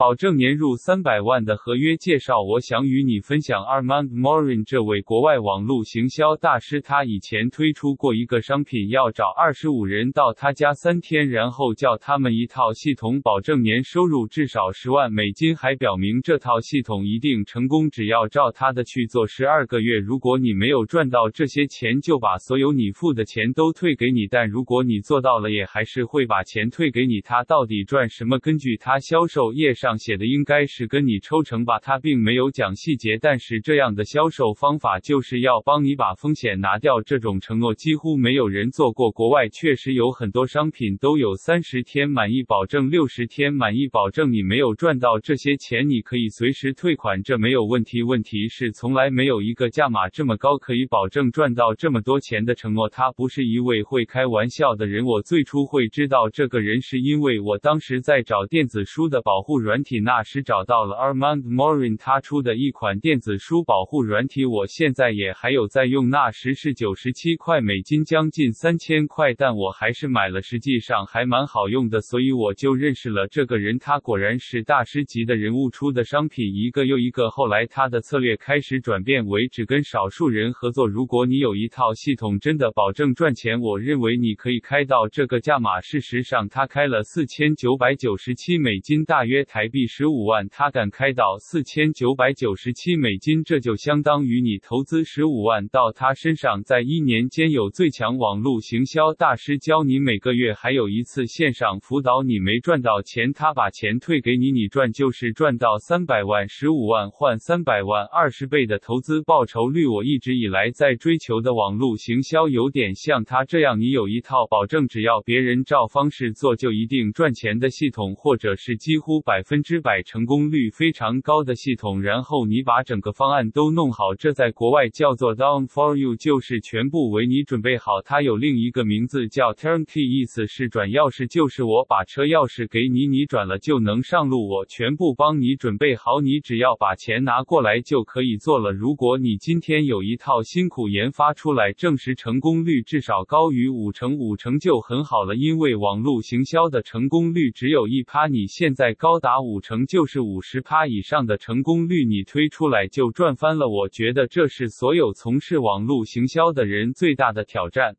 保证年入三百万的合约介绍。我想与你分享 Armand Morin 这位国外网络行销大师，他以前推出过一个商品，要找二十五人到他家三天，然后教他们一套系统，保证年收入至少十万美金，还表明这套系统一定成功，只要照他的去做十二个月，如果你没有赚到这些钱，就把所有你付的钱都退给你，但如果你做到了，也还是会把钱退给你。他到底赚什么？根据他销售业上。写的应该是跟你抽成吧，他并没有讲细节，但是这样的销售方法就是要帮你把风险拿掉。这种承诺几乎没有人做过，国外确实有很多商品都有三十天满意保证、六十天满意保证，你没有赚到这些钱，你可以随时退款，这没有问题。问题是从来没有一个价码这么高，可以保证赚到这么多钱的承诺。他不是一位会开玩笑的人。我最初会知道这个人，是因为我当时在找电子书的保护软体，那时找到了 Armand Morin 他出的一款电子书保护软体，我现在也还有在用。那时是九十七块美金，将近三千块，但我还是买了，实际上还蛮好用的，所以我就认识了这个人。他果然是大师级的人物，出的商品一个又一个。后来他的策略开始转变为只跟少数人合作。如果你有一套系统，真的保证赚钱，我认为你可以开到这个价码。事实上，他开了四千九百九十七美金，大约台币。十五万，他敢开到四千九百九十七美金，这就相当于你投资十五万到他身上。在一年间有最强网络行销大师教你，每个月还有一次线上辅导。你没赚到钱，他把钱退给你，你赚就是赚到三百万，十五万换三百万，二十倍的投资报酬率。我一直以来在追求的网络行销有点像他这样，你有一套保证，只要别人照方式做就一定赚钱的系统，或者是几乎百分之百成功率非常高的系统，然后你把整个方案都弄好，这在国外叫做 Done for You，就是全部为你准备好。它有另一个名字叫 Turnkey，意思是转钥匙，就是我把车钥匙给你，你转了就能上路，我全部帮你准备好，你只要把钱拿过来就可以做了。如果你今天有一套辛苦研发出来，证实成功率至少高于五成，五成就很好了，因为网络行销的成功率只有一趴，你现在高达五五。成就是五十趴以上的成功率，你推出来就赚翻了。我觉得这是所有从事网络行销的人最大的挑战。